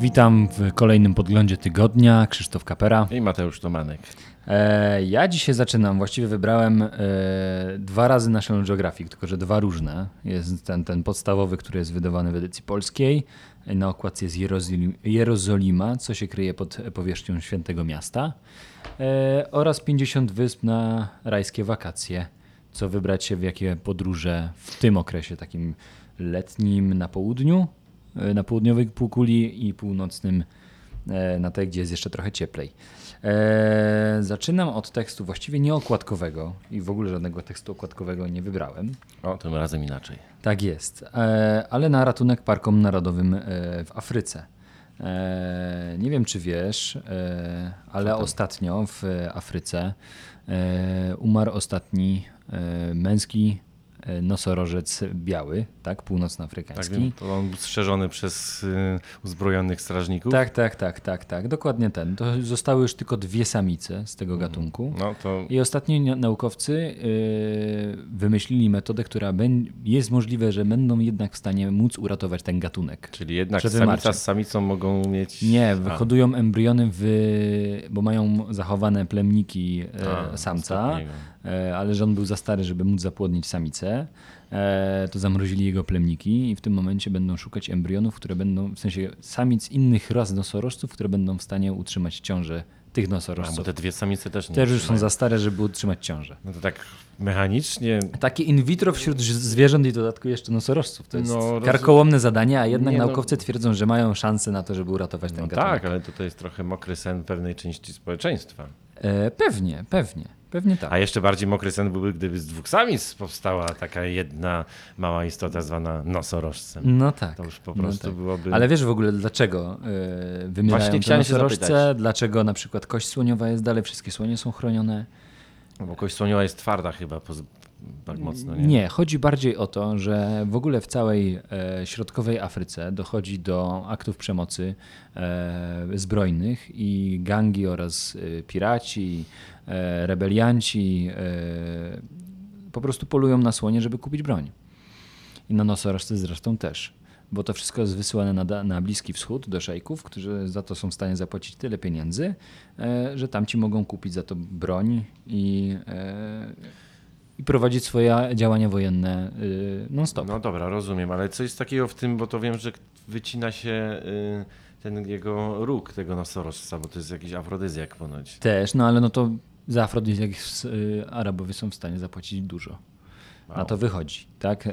Witam w kolejnym podglądzie tygodnia. Krzysztof Kapera. I Mateusz Tomanek. E, ja dzisiaj zaczynam, właściwie wybrałem e, dwa razy National Geographic, tylko że dwa różne. Jest ten, ten podstawowy, który jest wydawany w edycji polskiej. Na okładce jest Jerozolim, Jerozolima, co się kryje pod powierzchnią Świętego Miasta. E, oraz 50 wysp na rajskie wakacje. Co wybrać się w jakie podróże w tym okresie takim letnim na południu, na południowej półkuli i północnym e, na tej, gdzie jest jeszcze trochę cieplej. Eee, zaczynam od tekstu właściwie nieokładkowego i w ogóle żadnego tekstu okładkowego nie wybrałem. O, tym razem inaczej. Tak jest, eee, ale na ratunek parkom narodowym e, w Afryce. Nie wiem, czy wiesz, e, ale ostatnio w Afryce e, umarł ostatni e, męski E, nosorożec biały, tak, północnoafrykański. Tak, to on był strzeżony przez y, uzbrojonych strażników? Tak, tak, tak, tak, tak, dokładnie ten. To zostały już tylko dwie samice z tego mhm. gatunku. No to... I ostatni naukowcy y, wymyślili metodę, która jest możliwe, że będą jednak w stanie móc uratować ten gatunek. Czyli jednak samica z samicą mogą mieć... Nie, wyhodują embriony, w, bo mają zachowane plemniki e, A, samca. Ostatniego E, ale że on był za stary, żeby móc zapłodnić samicę, e, to zamrozili jego plemniki i w tym momencie będą szukać embrionów, które będą, w sensie samic innych ras nosorożców, które będą w stanie utrzymać ciążę tych nosorożców. A, bo te dwie samice też nie Też już są za stare, żeby utrzymać ciążę. No to tak mechanicznie... Takie in vitro wśród zwierząt i dodatku jeszcze nosorożców. To jest no, karkołomne zadanie, a jednak nie, no- naukowcy no... twierdzą, że mają szansę na to, żeby uratować ten no gatunek. Tak, ale to, to jest trochę mokry sen pewnej części społeczeństwa. E, pewnie, pewnie. Pewnie tak. A jeszcze bardziej mokry sen byłby, gdyby z dwóch samic powstała taka jedna mała istota zwana nosorożcem. No tak. To już po prostu no tak. byłoby... Ale wiesz w ogóle dlaczego yy, wymierają Właśnie te nosorożce? Dlaczego na przykład kość słoniowa jest dalej, wszystkie słonie są chronione? No bo kość słoniowa jest twarda chyba tak mocno, nie? Nie, chodzi bardziej o to, że w ogóle w całej e, środkowej Afryce dochodzi do aktów przemocy e, zbrojnych i gangi oraz e, piraci, e, rebelianci e, po prostu polują na słonie, żeby kupić broń. I na nosorożce zresztą też. Bo to wszystko jest wysyłane na, na Bliski Wschód do szejków, którzy za to są w stanie zapłacić tyle pieniędzy, e, że tamci mogą kupić za to broń i i prowadzić swoje działania wojenne y, non-stop. No dobra, rozumiem, ale co jest takiego w tym, bo to wiem, że wycina się y, ten jego róg tego nosorożca, bo to jest jakiś afrodyzjak ponoć. Też, no ale no to za afrodyzjak y, Arabowie są w stanie zapłacić dużo. Wow. Na to wychodzi. Tak? E,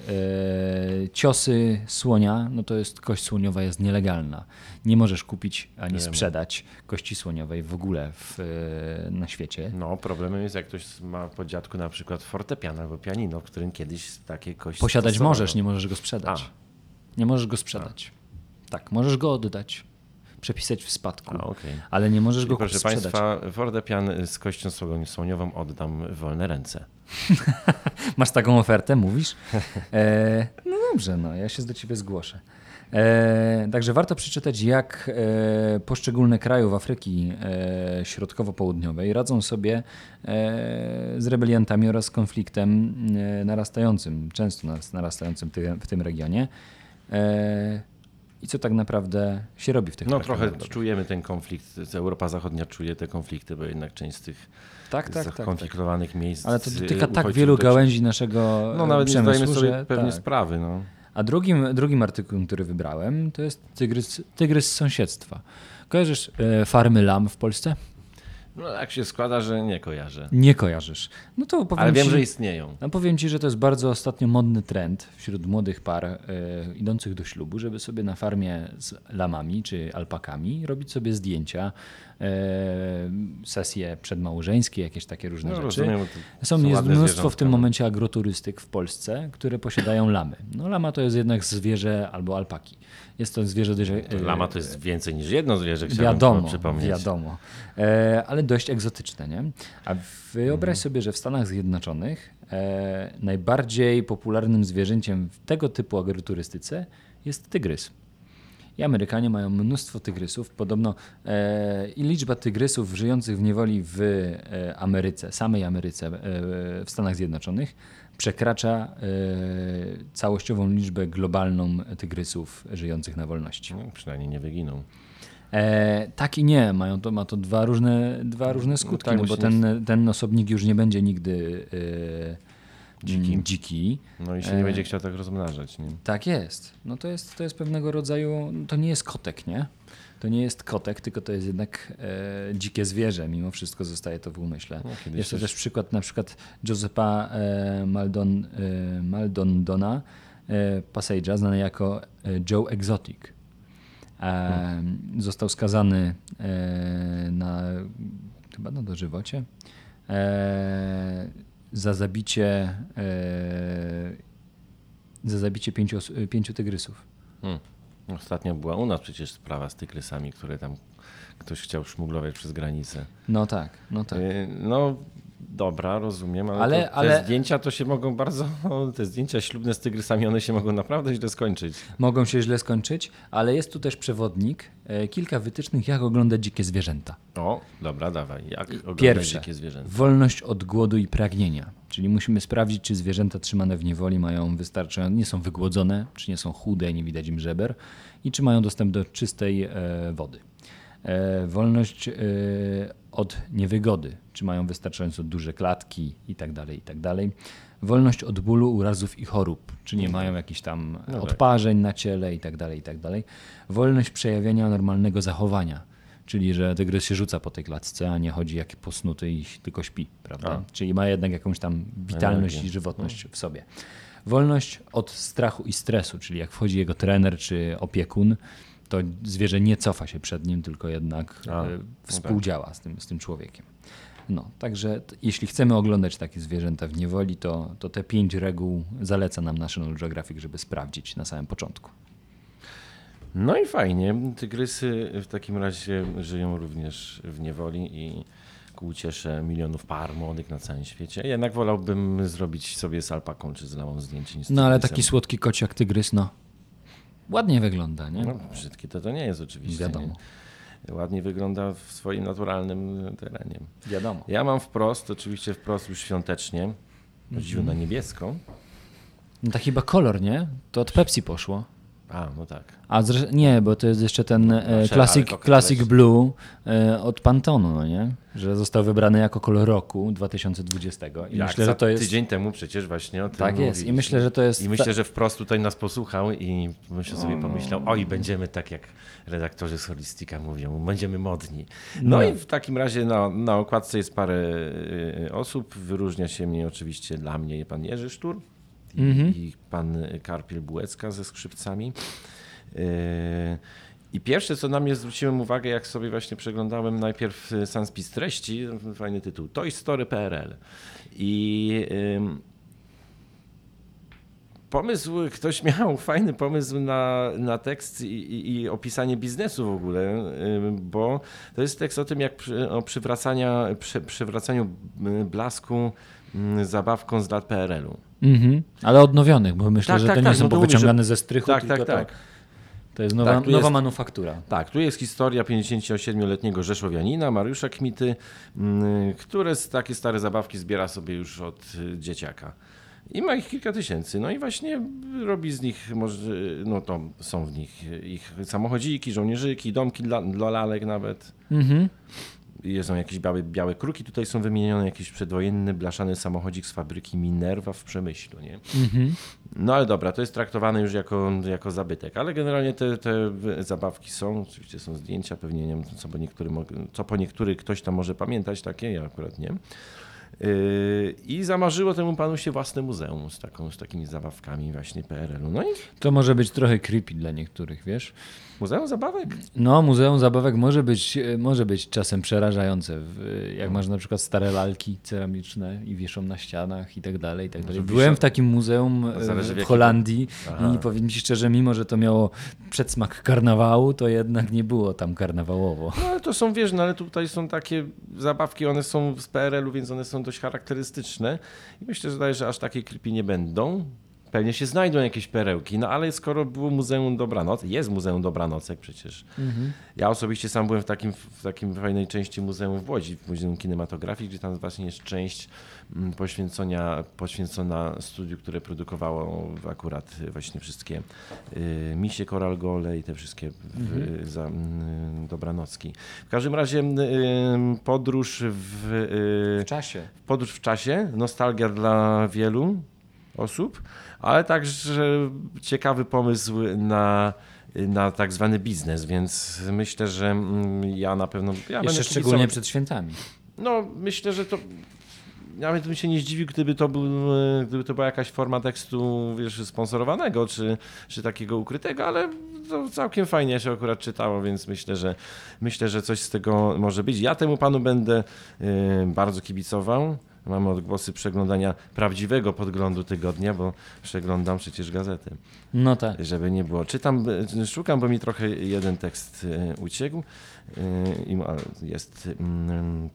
ciosy słonia, no to jest kość słoniowa jest nielegalna. Nie możesz kupić ani sprzedać kości słoniowej w ogóle w, e, na świecie. No, problemem jest, jak ktoś ma po dziadku na przykład fortepian albo pianino, w którym kiedyś takie kości Posiadać stosowano. możesz, nie możesz go sprzedać. A. Nie możesz go sprzedać. A. Tak, możesz go oddać przepisać w spadku. A, okay. Ale nie możesz Czyli go proszę sprzedać. Państwa, fortepian z kością słoniową oddam w wolne ręce. Masz taką ofertę, mówisz? E, no dobrze, no, ja się do ciebie zgłoszę. E, także warto przeczytać, jak e, poszczególne kraje w Afryki e, Środkowo-Południowej radzą sobie e, z rebeliantami oraz konfliktem e, narastającym, często narastającym w tym regionie i co tak naprawdę się robi w tych No trochę narodowych. czujemy ten konflikt, Europa Zachodnia czuje te konflikty, bo jednak część z tych tak, tak, skonfliktowanych tak, tak. miejsc Ale to dotyka tak wielu gałęzi naszego No nawet nie zdajemy sobie pewnie tak. sprawy. No. A drugim, drugim artykułem, który wybrałem, to jest tygrys, tygrys sąsiedztwa. Kojarzysz e, farmy lam w Polsce? No jak się składa, że nie kojarzę. Nie kojarzysz. No to powiem Ale wiem, ci, że istnieją. No powiem ci, że to jest bardzo ostatnio modny trend wśród młodych par e, idących do ślubu, żeby sobie na farmie z lamami czy alpakami robić sobie zdjęcia, sesje przedmałżeńskie, jakieś takie różne no, rzeczy. Rozumiem, są, jest mnóstwo w tym momencie agroturystyk w Polsce, które posiadają lamy. No lama to jest jednak zwierzę albo alpaki. Jest to zwierzę. To lama to jest więcej niż jedno zwierzę, wiadomo, przypomnieć. Wiadomo, e, ale dość egzotyczne. Nie? A wyobraź mhm. sobie, że w Stanach Zjednoczonych e, najbardziej popularnym zwierzęciem w tego typu agroturystyce jest tygrys. I Amerykanie mają mnóstwo tygrysów. Podobno e, i liczba tygrysów żyjących w niewoli w e, Ameryce, samej Ameryce, e, w Stanach Zjednoczonych, przekracza e, całościową liczbę globalną tygrysów żyjących na wolności. No, przynajmniej nie wyginą. E, tak i nie, mają to, ma to dwa różne, dwa różne skutki, tak, no, bo ten, ten osobnik już nie będzie nigdy e, Dziki. mm, dziki. No i się E, nie będzie chciał tak rozmnażać. Nie? Tak jest. No to jest, to jest pewnego rodzaju, to nie jest kotek, nie? To nie jest kotek, tylko to jest jednak e, dzikie zwierzę. Mimo wszystko zostaje to w umyśle. No, to też- przykład na przykład Josepha e, Maldon, e, Maldondona e, Passage'a, znany jako e, Joe Exotic. E, Został skazany e, na chyba na dożywocie e, za zabicie e, za zabicie pięciu, pięciu tygrysów. Hmm. Ostatnio była u nas przecież sprawa z tygrysami, które tam ktoś chciał szmuglować przez granicę. No tak, no tak. Y, No dobra, rozumiem, ale, Ale- to, te ale- zdjęcia to się mogą bardzo, te zdjęcia ślubne z tygrysami, one się mogą naprawdę źle skończyć. Mogą się źle skończyć, ale jest tu też przewodnik, e, kilka wytycznych, jak oglądać dzikie zwierzęta. O, dobra, dawaj. Jak oglądać Pierwsze, dzikie zwierzęta? wolność od głodu i pragnienia. Czyli musimy sprawdzić, czy zwierzęta trzymane w niewoli mają wystarczająco, nie są wygłodzone, czy nie są chude, nie widać im żeber i czy mają dostęp do czystej e, wody. E, wolność e, od niewygody, czy mają wystarczająco duże klatki i tak dalej, i tak dalej. Wolność od bólu, urazów i chorób, czy nie mają jakichś tam No tak. odparzeń na ciele i tak dalej, i tak dalej. Wolność przejawiania normalnego zachowania, czyli że tygrys się rzuca po tej klatce, a nie chodzi jak posnuty i tylko śpi, prawda? A. Czyli ma jednak jakąś tam witalność Energię. i żywotność w sobie. Wolność od strachu i stresu, czyli jak wchodzi jego trener czy opiekun, to zwierzę nie cofa się przed nim, tylko jednak A, e, współdziała z, tym, z tym człowiekiem. No, także jeśli chcemy oglądać takie zwierzęta w niewoli, to, to te pięć reguł zaleca nam National Geographic, żeby sprawdzić na samym początku. No i fajnie. Tygrysy w takim razie żyją również w niewoli i ku uciesze milionów par młodych na całym świecie. Jednak wolałbym zrobić sobie z alpaką czy z lałą zdjęcie. No ale taki słodki kociak tygrys, no ładnie wygląda, nie? No, brzydkie to to nie jest oczywiście. Wiadomo. Nie? Ładnie wygląda w swoim naturalnym terenie. Wiadomo. Ja mam wprost, oczywiście wprost już świątecznie, chodziło Mhm. na niebiesko. No to chyba kolor, nie? To od Pepsi poszło. A, no tak. A nie, bo to jest jeszcze ten e, Znaczy, Classic, to Classic Blue e, od Pantonu, no nie? Że został wybrany jako kolor roku 2020. I Jak myślę, że to jest. tydzień temu przecież właśnie o tym Tak jest. I myślę, że to jest. I myślę, że wprost tutaj nas posłuchał i myślę sobie pomyślał, oj, będziemy tak jak redaktorzy z Holistika mówią, będziemy modni. No, No. i w takim razie na, na okładce jest parę y, osób. Wyróżnia się mnie oczywiście dla mnie pan Jerzy Sztur i, Mhm. i pan Karpiel Bułecka ze skrzypcami. Y, I pierwsze, co na mnie zwróciłem uwagę, jak sobie właśnie przeglądałem najpierw y, sam spis treści, fajny tytuł, Toy Story PRL. I pomysł, ktoś miał fajny pomysł na, na tekst i, i, i opisanie biznesu w ogóle, bo to jest tekst o tym, jak przy, o przywracania, przy, przywracaniu blasku zabawką z lat PRL-u. Mhm. Ale odnowionych, bo myślę, Tak, że tak, to nie tak, są no powyciągane ze strychu, Tak, tylko tak, tak. To jest nowa, Tak, nowa jest- manufaktura. Tak, tu jest historia 57-letniego Rzeszowianina, Mariusza Kmity, mm, który z takie stare zabawki zbiera sobie już od y, dzieciaka. I ma ich kilka tysięcy. No i właśnie robi z nich, no to są w nich ich samochodziki, żołnierzyki, domki dla, dla lalek nawet. Mhm. Jest są jakieś białe, białe kruki, tutaj są wymienione jakiś przedwojenny blaszany samochodzik z fabryki Minerva w Przemyślu. Nie? Mhm. No ale dobra, to jest traktowane już jako, jako zabytek, ale generalnie te, te zabawki są, oczywiście są zdjęcia, pewnie nie wiem, co po, niektóry, co po niektórych ktoś tam może pamiętać takie, ja akurat nie. Yy, I zamarzyło temu panu się własne muzeum z, taką, z takimi zabawkami właśnie PRL-u. No i To może być trochę creepy dla niektórych, wiesz? muzeum zabawek? No, Muzeum Zabawek może być, e, może być czasem przerażające. Jak masz na przykład stare lalki ceramiczne i wieszą na ścianach i tak dalej, i tak dalej. Byłem w takim muzeum e, w Holandii Aha. i powiem ci szczerze, mimo że to miało przedsmak karnawału, to jednak nie było tam karnawałowo. No ale to są, wiesz, no ale tutaj są takie zabawki, one są z PRL-u, więc one są dość charakterystyczne. I myślę, że, daje, że aż takie creepy nie będą. Pewnie się znajdą jakieś perełki, no ale skoro było Muzeum Dobranoc, jest Muzeum Dobranocek przecież. Ja osobiście sam byłem w takim, w takim fajnej części muzeum w Łodzi, w Muzeum Kinematografii, gdzie tam właśnie jest część mm, poświęcenia, poświęcona studiu, które produkowało akurat właśnie wszystkie y, misie Koral Gole i te wszystkie w, za, y, Dobranocki. W każdym razie y, podróż w, y, W czasie. podróż w czasie, nostalgia dla wielu osób, ale także ciekawy pomysł na, na tak zwany biznes, więc myślę, że mm, ja na pewno. Ja Jeszcze szczególnie przed świętami. No, myślę, że to. Nawet bym się nie zdziwił, gdyby to, był, gdyby to była jakaś forma tekstu, wiesz, sponsorowanego, czy, czy takiego ukrytego, ale to całkiem fajnie się akurat czytało, więc myślę, że myślę, że coś z tego może być. Ja temu panu będę y, bardzo kibicował. Mamy odgłosy przeglądania prawdziwego podglądu tygodnia, bo przeglądam przecież gazety No tak. żeby nie było. Czytam, y, szukam, bo mi trochę jeden tekst y, uciekł. Ma- Jest, mm,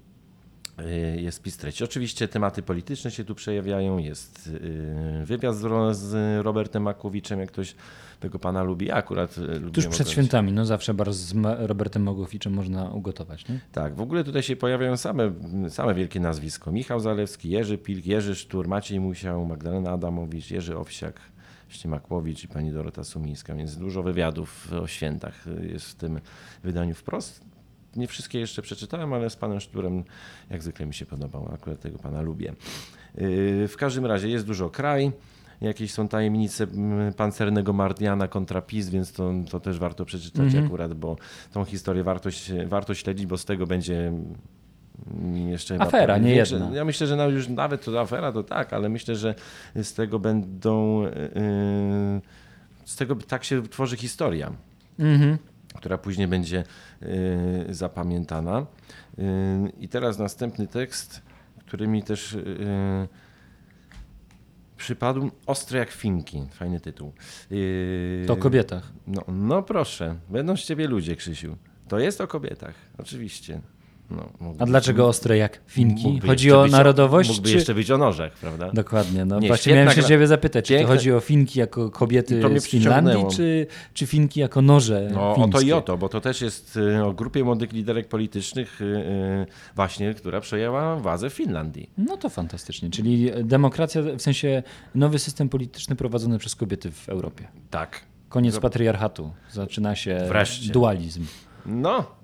jest spis treści. Oczywiście tematy polityczne się tu przejawiają. Jest y, wywiad z, Ro- z Robertem Makłowiczem, jak ktoś tego pana lubi. Ja akurat y, lubię Tuż przed świętami, no zawsze bardzo z Robertem Mogowiczem można ugotować, nie? Tak, w ogóle tutaj się pojawiają same, same wielkie nazwisko. Michał Zalewski, Jerzy Pilk, Jerzy Sztur, Maciej Musiał, Magdalena Adamowicz, Jerzy Owsiak, Ściemakłowicz i pani Dorota Sumińska, więc dużo wywiadów o świętach jest w tym wydaniu wprost. Nie wszystkie jeszcze przeczytałem, ale z panem Szturem jak zwykle mi się podobał. Akurat tego pana lubię. Yy, W każdym razie jest dużo kraj. Jakieś są tajemnice mm, pancernego Mardiana kontra PiS, więc to, to też warto przeczytać Mhm. akurat, bo tą historię warto, warto śledzić, bo z tego będzie mm, jeszcze Afera, nie większe- jedna. Ja myślę, że no już nawet to afera to tak, ale myślę, że z tego będą. Yy, z tego tak się tworzy historia Mhm. Która później będzie y, zapamiętana. Y, I teraz następny tekst, który mi też y, przypadł. Ostre jak finki. Fajny tytuł. To o kobietach. No, no proszę, będą z ciebie ludzie, Krzysiu. To jest o kobietach, oczywiście. No, mógłby- A dlaczego ostre jak finki? Chodzi o narodowość? Mógłby czy... jeszcze być o nożach, prawda? Dokładnie. No Nie, właśnie miałem się gra- ciebie zapytać, czy to Piękne- chodzi o finki jako kobiety z Finlandii, czy, czy finki jako noże No, o fińskie? to i o to, bo to też jest y, o grupie młodych liderek politycznych, y, y, właśnie, która przejęła władzę w Finlandii. No to fantastycznie. Czyli demokracja, w sensie nowy system polityczny prowadzony przez kobiety w Europie. Tak. Koniec patriarchatu. Zaczyna się Wreszcie. dualizm. No,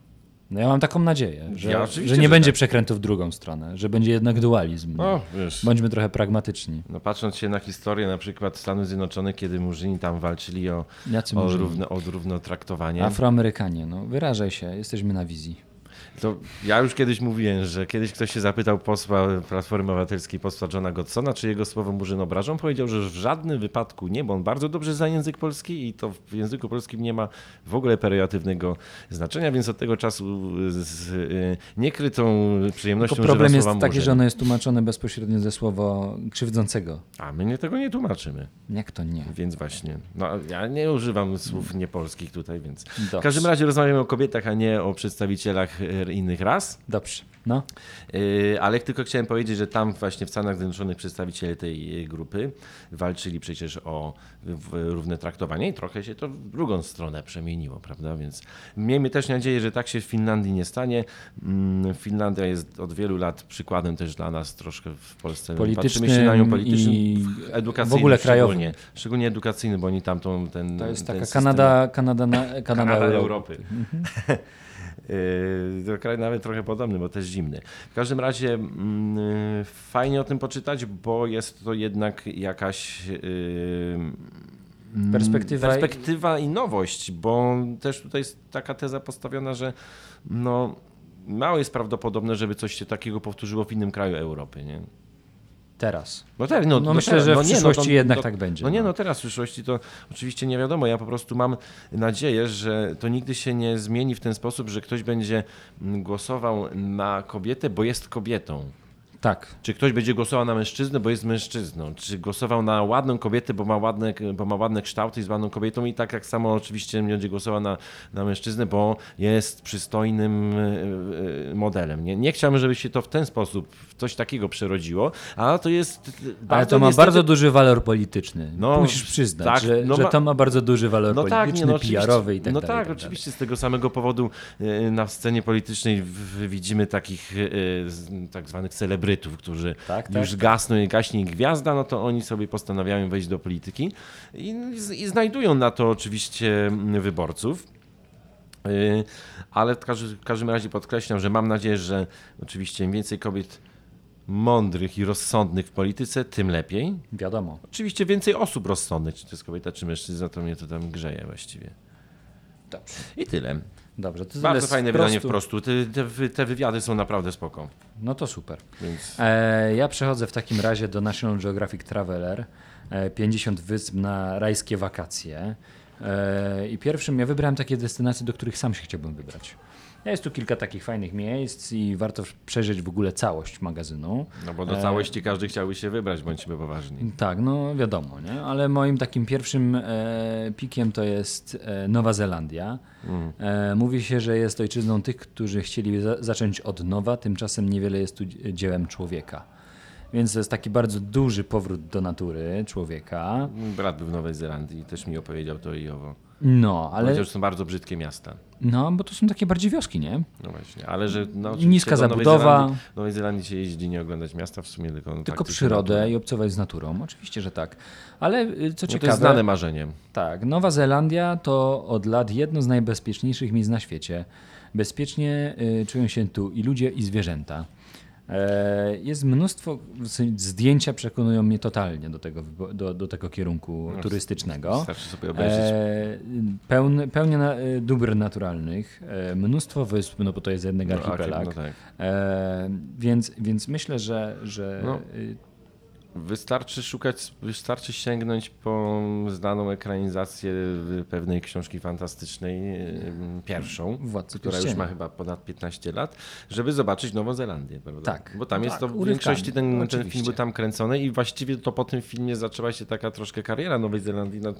No ja mam taką nadzieję, że, Ja że nie że będzie tak. przekrętu w drugą stronę, że będzie jednak dualizm. no wiesz. Bądźmy trochę pragmatyczni. No, patrząc się na historię na przykład Stanów Zjednoczonych, kiedy Murzyni tam walczyli o, Jacy o, murzyni? równo, o równo traktowanie. Afroamerykanie, no wyrażaj się, jesteśmy na wizji. To ja już kiedyś mówiłem, że kiedyś ktoś się zapytał posła Platformy Obywatelskiej, posła Johna Godsona, czy jego słowo Murzyn obrażą. Powiedział, że w żadnym wypadku nie, bo on bardzo dobrze zna język polski i to w języku polskim nie ma w ogóle pejoratywnego znaczenia, więc od tego czasu z y, niekrytą przyjemnością Tylko problem jest taki, Murzyn. że ono jest tłumaczone bezpośrednio ze słowa krzywdzącego. A my nie, tego nie tłumaczymy, Jak to nie? więc właśnie. No, ja nie używam słów niepolskich tutaj, więc... W Dobrze. każdym razie rozmawiamy o kobietach, a nie o przedstawicielach y, innych ras. Dobrze. No. Yy, Ale tylko chciałem powiedzieć, że tam właśnie w Stanach Zjednoczonych przedstawiciele tej yy, grupy walczyli przecież o równe traktowanie i trochę się to w drugą stronę przemieniło, prawda? Więc miejmy też nadzieję, że tak się w Finlandii nie stanie. Mm, Finlandia jest od wielu lat przykładem też dla nas troszkę w Polsce. Patrzymy się na nią Politycznym politycznym, i edukacyjnym w ogóle krajowym. szczególnie. Szczególnie edukacyjnym, bo oni tam tą, ten To jest ten taka system- Kanada, Kanada, na, Kanada, Kanada Europy. Europy. Yy, To kraj nawet trochę podobny, bo też zimny. W każdym razie mm, fajnie o tym poczytać, bo jest to jednak jakaś yy, mm, Perspektywa i- perspektywa i nowość, bo też tutaj jest taka teza postawiona, że no, mało jest prawdopodobne, żeby coś się takiego powtórzyło w innym kraju Europy. Nie? Teraz. No tak, no, No myślę, że w przyszłości jednak tak będzie, No nie, no. no teraz w przyszłości to oczywiście nie wiadomo. Ja po prostu mam nadzieję, że to nigdy się nie zmieni w ten sposób, że ktoś będzie mm, głosował na kobietę, bo jest kobietą. Tak. Czy ktoś będzie głosował na mężczyznę, bo jest mężczyzną? Czy głosował na ładną kobietę, bo ma ładne, bo ma ładne kształty i z ładną kobietą? I tak jak samo oczywiście nie będzie głosował na, na mężczyznę, bo jest przystojnym e, e, modelem. Nie, nie chciałbym, żeby się to w ten sposób, w coś takiego przerodziło, a to jest Ale to ma niestety- bardzo duży walor polityczny. No, Musisz przyznać, tak, że, no że to ma bardzo duży walor No tak, polityczny, nie, no. PR-owy i tak No dalej. i tak, tak oczywiście z tego samego powodu e, na scenie politycznej widzimy takich tak zwanych celebrytów, którzy Tak, tak, już tak. gasną i gaśnie gwiazda, no to oni sobie postanawiają wejść do polityki i, i znajdują na to oczywiście mm, wyborców. E, Ale w każdym, w każdym razie podkreślam, że mam nadzieję, że oczywiście im więcej kobiet mądrych i rozsądnych w polityce, tym lepiej. Wiadomo. Oczywiście więcej osób rozsądnych, czy to jest kobieta, czy mężczyzna, to mnie to tam grzeje właściwie. Dobrze. I tyle. Dobrze, to Bardzo fajne wprostu. wydanie wprostu. Te, te, te wywiady są naprawdę spoko. No to super. Więc E, ja przechodzę w takim razie do National Geographic Traveler. E, 50 wysp na rajskie wakacje. E, I pierwszym ja wybrałem takie destynacje, do których sam się chciałbym wybrać. Jest tu kilka takich fajnych miejsc i warto przejrzeć w ogóle całość magazynu. no bo do całości każdy chciałby się wybrać, bądźmy poważni. Tak, no wiadomo, nie? ale moim takim pierwszym e, pikiem to jest e, Nowa Zelandia. E, mówi się, że jest ojczyzną tych, którzy chcieli za zacząć od nowa, tymczasem niewiele jest tu dzie- dziełem człowieka. Więc to jest taki bardzo duży powrót do natury człowieka. Mój brat był w Nowej Zelandii i też mi opowiedział to i owo. No, ale Powiedział, że są bardzo brzydkie miasta. no, bo to są takie bardziej wioski, nie? No właśnie, ale że no, Niska do Nowej zabudowa. Zelandii, w Nowej Zelandii się jeździ nie oglądać miasta w sumie, tylko, Tylko przyrodę i obcować z naturą. Oczywiście, że tak. Ale y, co No, to ciekawe, jest znane marzenie. Tak, Nowa Zelandia to od lat jedno z najbezpieczniejszych miejsc na świecie. Bezpiecznie y, czują się tu i ludzie, i zwierzęta. E, jest mnóstwo, zdjęcia przekonują mnie totalnie do tego, do, do tego kierunku No, turystycznego. Wystarczy sobie obejrzeć. E, pełny, pełnia na, e, dóbr naturalnych, mnóstwo wysp, no bo to jest jednak No, archipelag. no tak. więc, więc myślę, że, że No. Wystarczy szukać, wystarczy sięgnąć po znaną ekranizację pewnej książki fantastycznej, pierwszą, Władcy która już ma chyba ponad 15 lat, żeby zobaczyć Nową Zelandię. Prawda? Tak. Bo tam jest tak, to w urywkami, większości ten, ten film był tam kręcony i właściwie to po tym filmie zaczęła się taka troszkę kariera Nowej Zelandii na,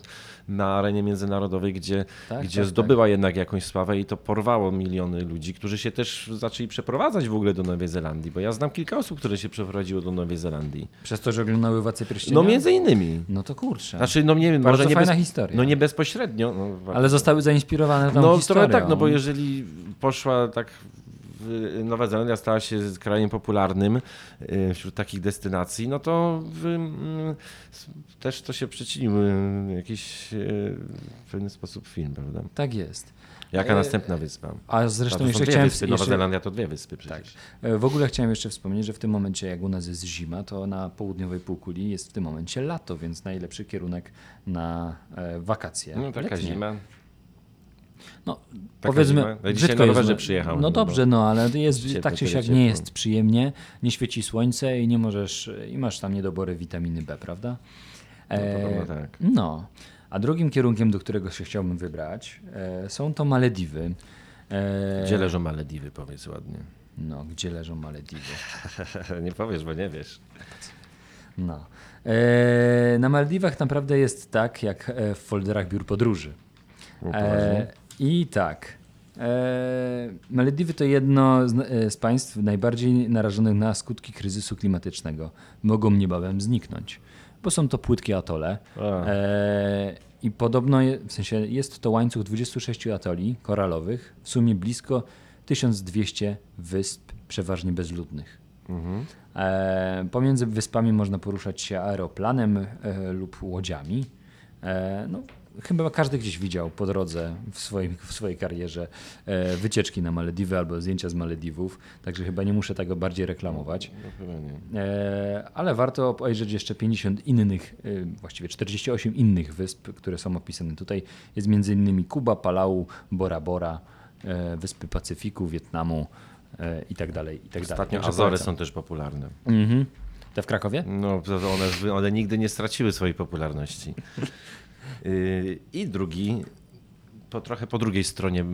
na arenie międzynarodowej, gdzie, Tak, gdzie tak, zdobyła jednak jakąś sławę i to porwało miliony ludzi, którzy się też zaczęli przeprowadzać w ogóle do Nowej Zelandii, bo ja znam kilka osób, które się przeprowadziło do Nowej Zelandii. przez to, że oglądały Władcę Pierścienia? No między innymi. No to kurczę. Znaczy, no nie wiem, Bardzo może nie, fajna bez, historia. no nie bezpośrednio. No, Ale zostały zainspirowane tą no historią. trochę tak, no bo jeżeli poszła tak, Nowa Zelandia stała się krajem popularnym y, wśród takich destynacji, no to mm, też to się przyczynił y, jakiś y, w pewien sposób film, prawda? Tak jest. Jaka E, następna wyspa? A A zresztą są jeszcze chciałem... wyspy. Nowa jeszcze, Zelandia to dwie wyspy przecież. e, w ogóle chciałem jeszcze wspomnieć, że w tym momencie, jak u nas jest zima, to na południowej półkuli jest w tym momencie lato, więc najlepszy kierunek na e, wakacje. No taka letnie. zima. No, Taka powiedzmy. Ja dzisiaj na rowerze no- przyjechałem, No no dobrze, no ale jest, tak czy siak nie jest przyjemnie, nie świeci słońce i nie możesz, i masz tam niedobory witaminy B, prawda? E, podobno tak. No, a drugim kierunkiem, do którego się chciałbym wybrać, e, są to Malediwy. E, Gdzie leżą Malediwy, powiedz ładnie. No, gdzie leżą Malediwy? nie powiesz, bo nie wiesz. No. E, na Maldiwach naprawdę jest tak, jak e, w folderach biur podróży. No, E? I tak. E, Malediwy to jedno z, e, z państw najbardziej narażonych na skutki kryzysu klimatycznego. Mogą niebawem zniknąć, bo są to płytkie atole. E, I podobno, je- w sensie jest to łańcuch 26 atoli koralowych, w sumie blisko 1200 wysp, przeważnie bezludnych. Mhm. E, pomiędzy wyspami można poruszać się aeroplanem e, lub łodziami. E, no, chyba każdy gdzieś widział po drodze w, swoim, w swojej karierze e, wycieczki na Malediwy albo zdjęcia z Malediwów, także chyba nie muszę tego bardziej reklamować. No, nie. E, ale warto obejrzeć jeszcze 50 innych, e, właściwie 48 innych wysp, które są opisane tutaj. Jest m.in. Kuba, Palau, Bora Bora, e, Wyspy Pacyfiku, Wietnamu e, i tak dalej. I tak dalej. Ostatnio Także Azory są też popularne. Mhm. Te w Krakowie? No, one, one nigdy nie straciły swojej popularności. Yy, I drugi, po, trochę po drugiej stronie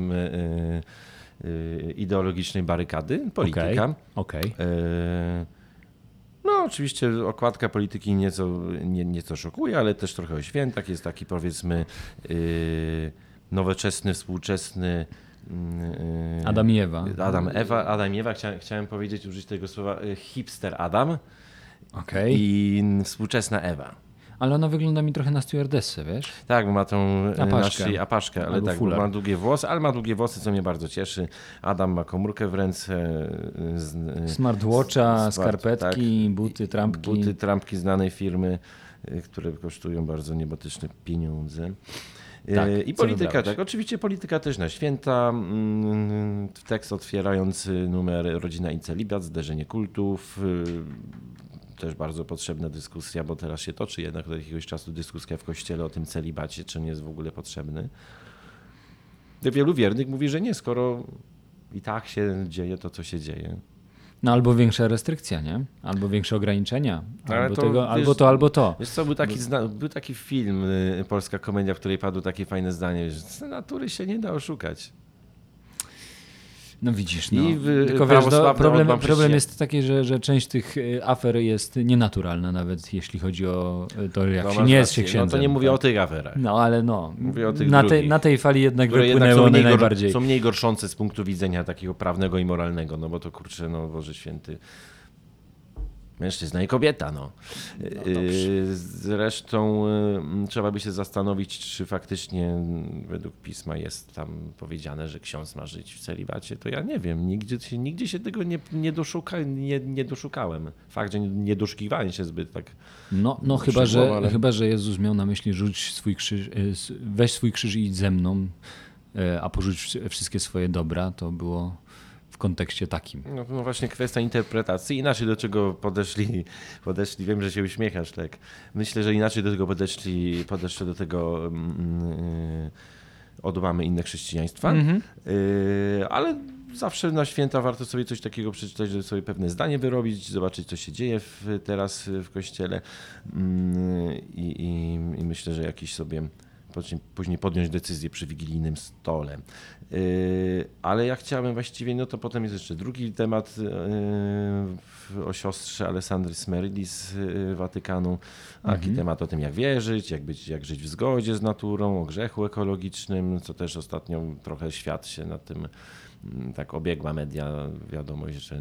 yy, yy, ideologicznej barykady, polityka. Okej. Yy, No oczywiście okładka polityki nieco, nie, nieco szokuje, ale też trochę o świętach. Jest taki powiedzmy nowoczesny, współczesny yy, Adam i Ewa. Adam, Ewa, Adam i Ewa. Chciałem, chciałem powiedzieć, użyć tego słowa hipster Adam okay. i współczesna Ewa. Ale ona wygląda mi trochę na stewardessę, wiesz? Tak, ma tą y, apaszkę, apaszkę ale tak, ma długie włosy, ale ma długie włosy, co mnie bardzo cieszy. Adam ma komórkę w ręce. Y, z, y, Smartwatcha, smart, skarpetki, tak, buty, trampki. Buty, trampki znanej firmy, które kosztują bardzo niebotyczne pieniądze. Tak, I polityka, tak. Oczywiście polityka też na święta. Mm, tekst otwierający numer Rodzina i celibat, zderzenie kultów, też bardzo potrzebna dyskusja, bo teraz się toczy jednak od jakiegoś czasu dyskusja w kościele o tym celibacie, czy nie jest w ogóle potrzebny. Wielu wiernych mówi, że nie, skoro i tak się dzieje to, co się dzieje. No albo większa restrykcja, nie? Albo większe ograniczenia. Albo, to, tego, wiesz, albo to, albo to. Wiesz co, był taki, był taki film, y, polska komedia, w której padło takie fajne zdanie, że natury się nie da oszukać. No widzisz, no. I w, Tylko wiesz, no, problem, problem jest taki, że, że część tych y, afer jest nienaturalna, nawet jeśli chodzi o y, to, jak no, się nie jest się księdzem. No to nie mówię tak? o tych aferach. No ale no, mówię o tych na, te, na tej fali jednak wypłynęły one najbardziej. Są mniej gorszące z punktu widzenia takiego prawnego i moralnego, no bo to kurczę, no Boże Święty Mężczyzna i kobieta, no. no y, Zresztą y, trzeba by się zastanowić, czy faktycznie według pisma jest tam powiedziane, że ksiądz ma żyć w celibacie. To ja nie wiem, nigdzie się, nigdzie się tego nie, nie, doszuka, nie, nie doszukałem. Fakt, że nie doszukiwałem się zbyt tak. No, no chyba, że, ale... chyba, że Jezus miał na myśli rzuć swój krzyż, y, weź swój krzyż i idź ze mną, a porzuć wszystkie swoje dobra, to było kontekście takim. No, no, właśnie kwestia interpretacji. Inaczej do czego podeszli, podeszli, wiem, że się uśmiechasz, tak. Myślę, że inaczej do tego podeszli, podeszli do tego yy, od mamy inne chrześcijaństwa, mm yy, ale zawsze na święta warto sobie coś takiego przeczytać, żeby sobie pewne zdanie wyrobić, zobaczyć, co się dzieje w, teraz w kościele yy, i, i myślę, że jakiś sobie później podjąć decyzję przy wigilijnym stole. Yy, ale ja chciałem właściwie, no to potem jest jeszcze drugi temat yy, o siostrze Alessandry z yy, Watykanu. Taki mhm. temat o tym, jak wierzyć, jak, być, jak żyć w zgodzie z naturą, o grzechu ekologicznym, co też ostatnio trochę świat się na tym mm, tak obiegła media wiadomość, że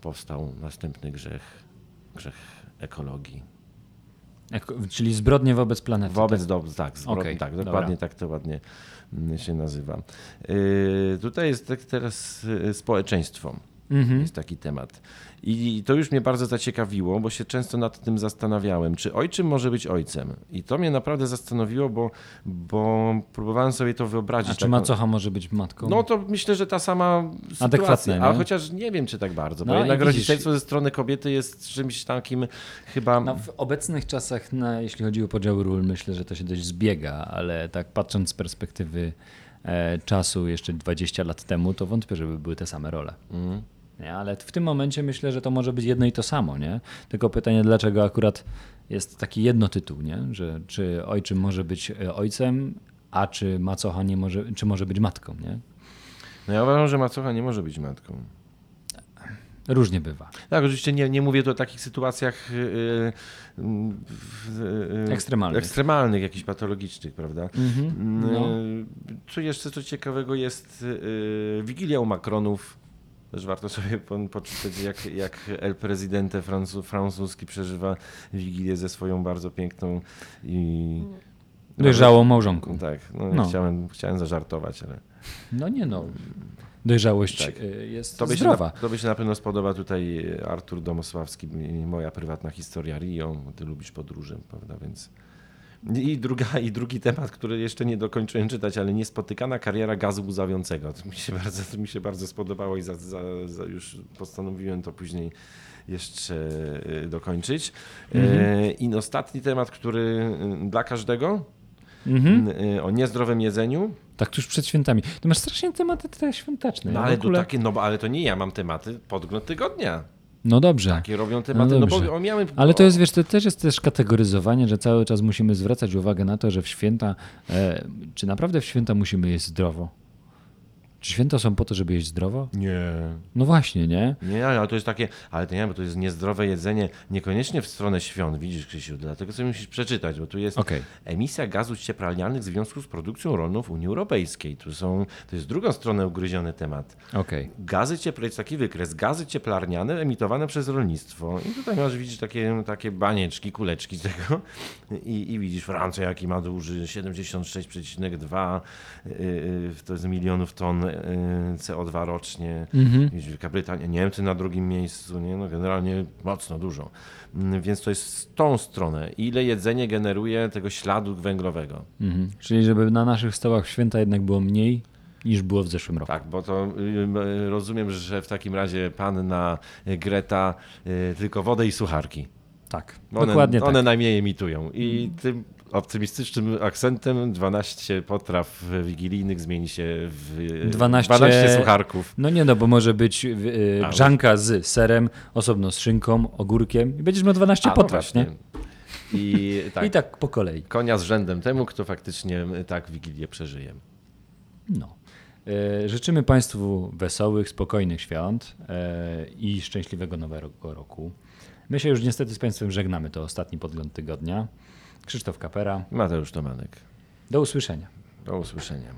powstał następny grzech, grzech ekologii. Czyli zbrodnie wobec planety. Wobec, tak, do, tak, zbrodnie, okay, tak dokładnie dobra. tak to ładnie mm, się nazywa. Yy, tutaj jest tak teraz y, społeczeństwo. Mhm. Jest taki temat. I to już mnie bardzo zaciekawiło, bo się często nad tym zastanawiałem, czy ojczym może być ojcem. I to mnie naprawdę zastanowiło, bo, bo próbowałem sobie to wyobrazić. A czy taką... macocha może być matką? No to myślę, że ta sama sytuacja. A chociaż nie wiem, czy tak bardzo, bo no jednak rodzicielstwo ze strony kobiety jest czymś takim chyba... No, w obecnych czasach, na, jeśli chodzi o podział ról, myślę, że to się dość zbiega, ale tak patrząc z perspektywy e, czasu jeszcze 20 lat temu, to wątpię, żeby były te same role. Mm. Nie? Ale w tym momencie myślę, że to może być jedno i to samo. Nie? Tylko pytanie, dlaczego akurat jest taki jedno tytuł, nie? że czy ojczym może być e, ojcem, a czy macocha nie może, czy może być matką. Nie? No ja uważam, że macocha nie może być matką. Różnie bywa. Tak, oczywiście nie, nie mówię tu o takich sytuacjach yy, yy, ekstremalnych. ekstremalnych, jakichś patologicznych, prawda? Mm-hmm. No. Co jeszcze co ciekawego jest yy, Wigilia u Macronów też warto sobie poczytać, jak, jak El Presidente francuski przeżywa Wigilię ze swoją bardzo piękną i... Dojrzałą małżonką. Tak, no, no. Chciałem, chciałem zażartować, ale... No nie no. Dojrzałość tak. Y, jest zdrowa. Się na, to by się na pewno spodoba tutaj Artur Domosławski, moja prywatna historia Rio. Ty lubisz podróże, prawda, więc... I, druga, I drugi temat, który jeszcze nie dokończyłem czytać, ale niespotykana kariera gazu łzawiącego. To mi się bardzo, to mi się bardzo spodobało i za, za, za już postanowiłem to później jeszcze y, dokończyć. Mhm. E, I ostatni temat, który y, dla każdego, mhm. Y, o niezdrowym jedzeniu. Tak, tuż przed świętami. To masz strasznie tematy te świąteczne. No, ale, ogóle... takie, no, ale to nie ja mam tematy podgląd tygodnia. No dobrze. Takie robią tematy. No, no bo miałem... Ale to jest, wiesz, to też jest też kategoryzowanie, że cały czas musimy zwracać uwagę na to, że w święta, e, czy naprawdę w święta musimy jeść zdrowo? Czy święta są po to, żeby jeść zdrowo? Nie. No właśnie, nie? Nie, ale to jest takie, ale to nie, bo to jest niezdrowe jedzenie, niekoniecznie w stronę świąt, widzisz Krzysiu, dlatego sobie musisz przeczytać, bo tu jest Okej. emisja gazów cieplarnianych w związku z produkcją rolną w Unii Europejskiej. Tu są, to jest drugą stronę ugryziony temat. Okej. Gazy cieplarniane, jest taki wykres, gazy cieplarniane emitowane przez rolnictwo. I tutaj masz widzieć takie, takie banieczki, kuleczki tego i, i widzisz Francja, jaki ma duży, 76,2 yy, to jest milionów ton yy, CO2 rocznie. Widzisz, Wielka Brytania, Niemcy na drugim miejscu, nie? No generalnie mocno dużo. Mm, Więc to jest w tą stronę. Ile jedzenie generuje tego śladu węglowego. Mhm. Czyli żeby na naszych stołach święta jednak było mniej niż było w zeszłym roku. Tak, bo to y, rozumiem, że w takim razie panna Greta y, tylko wodę i sucharki. Tak, One, dokładnie one tak. najmniej emitują. I tym optymistycznym akcentem 12 potraw wigilijnych zmieni się w y, 12 12 sucharków. No nie no, bo może być yy, A, grzanka z serem, osobno z szynką, ogórkiem i będziesz miał 12 A, no potraw, nie? właśnie. I tak, I tak po kolei. konia z rzędem temu, kto faktycznie tak Wigilię przeżyje. No. E, Życzymy Państwu wesołych, spokojnych świąt e, i szczęśliwego nowego roku. My się już niestety z Państwem żegnamy. To ostatni podgląd tygodnia. Krzysztof Kapera. Mateusz Tomanek. Do usłyszenia. Do usłyszenia.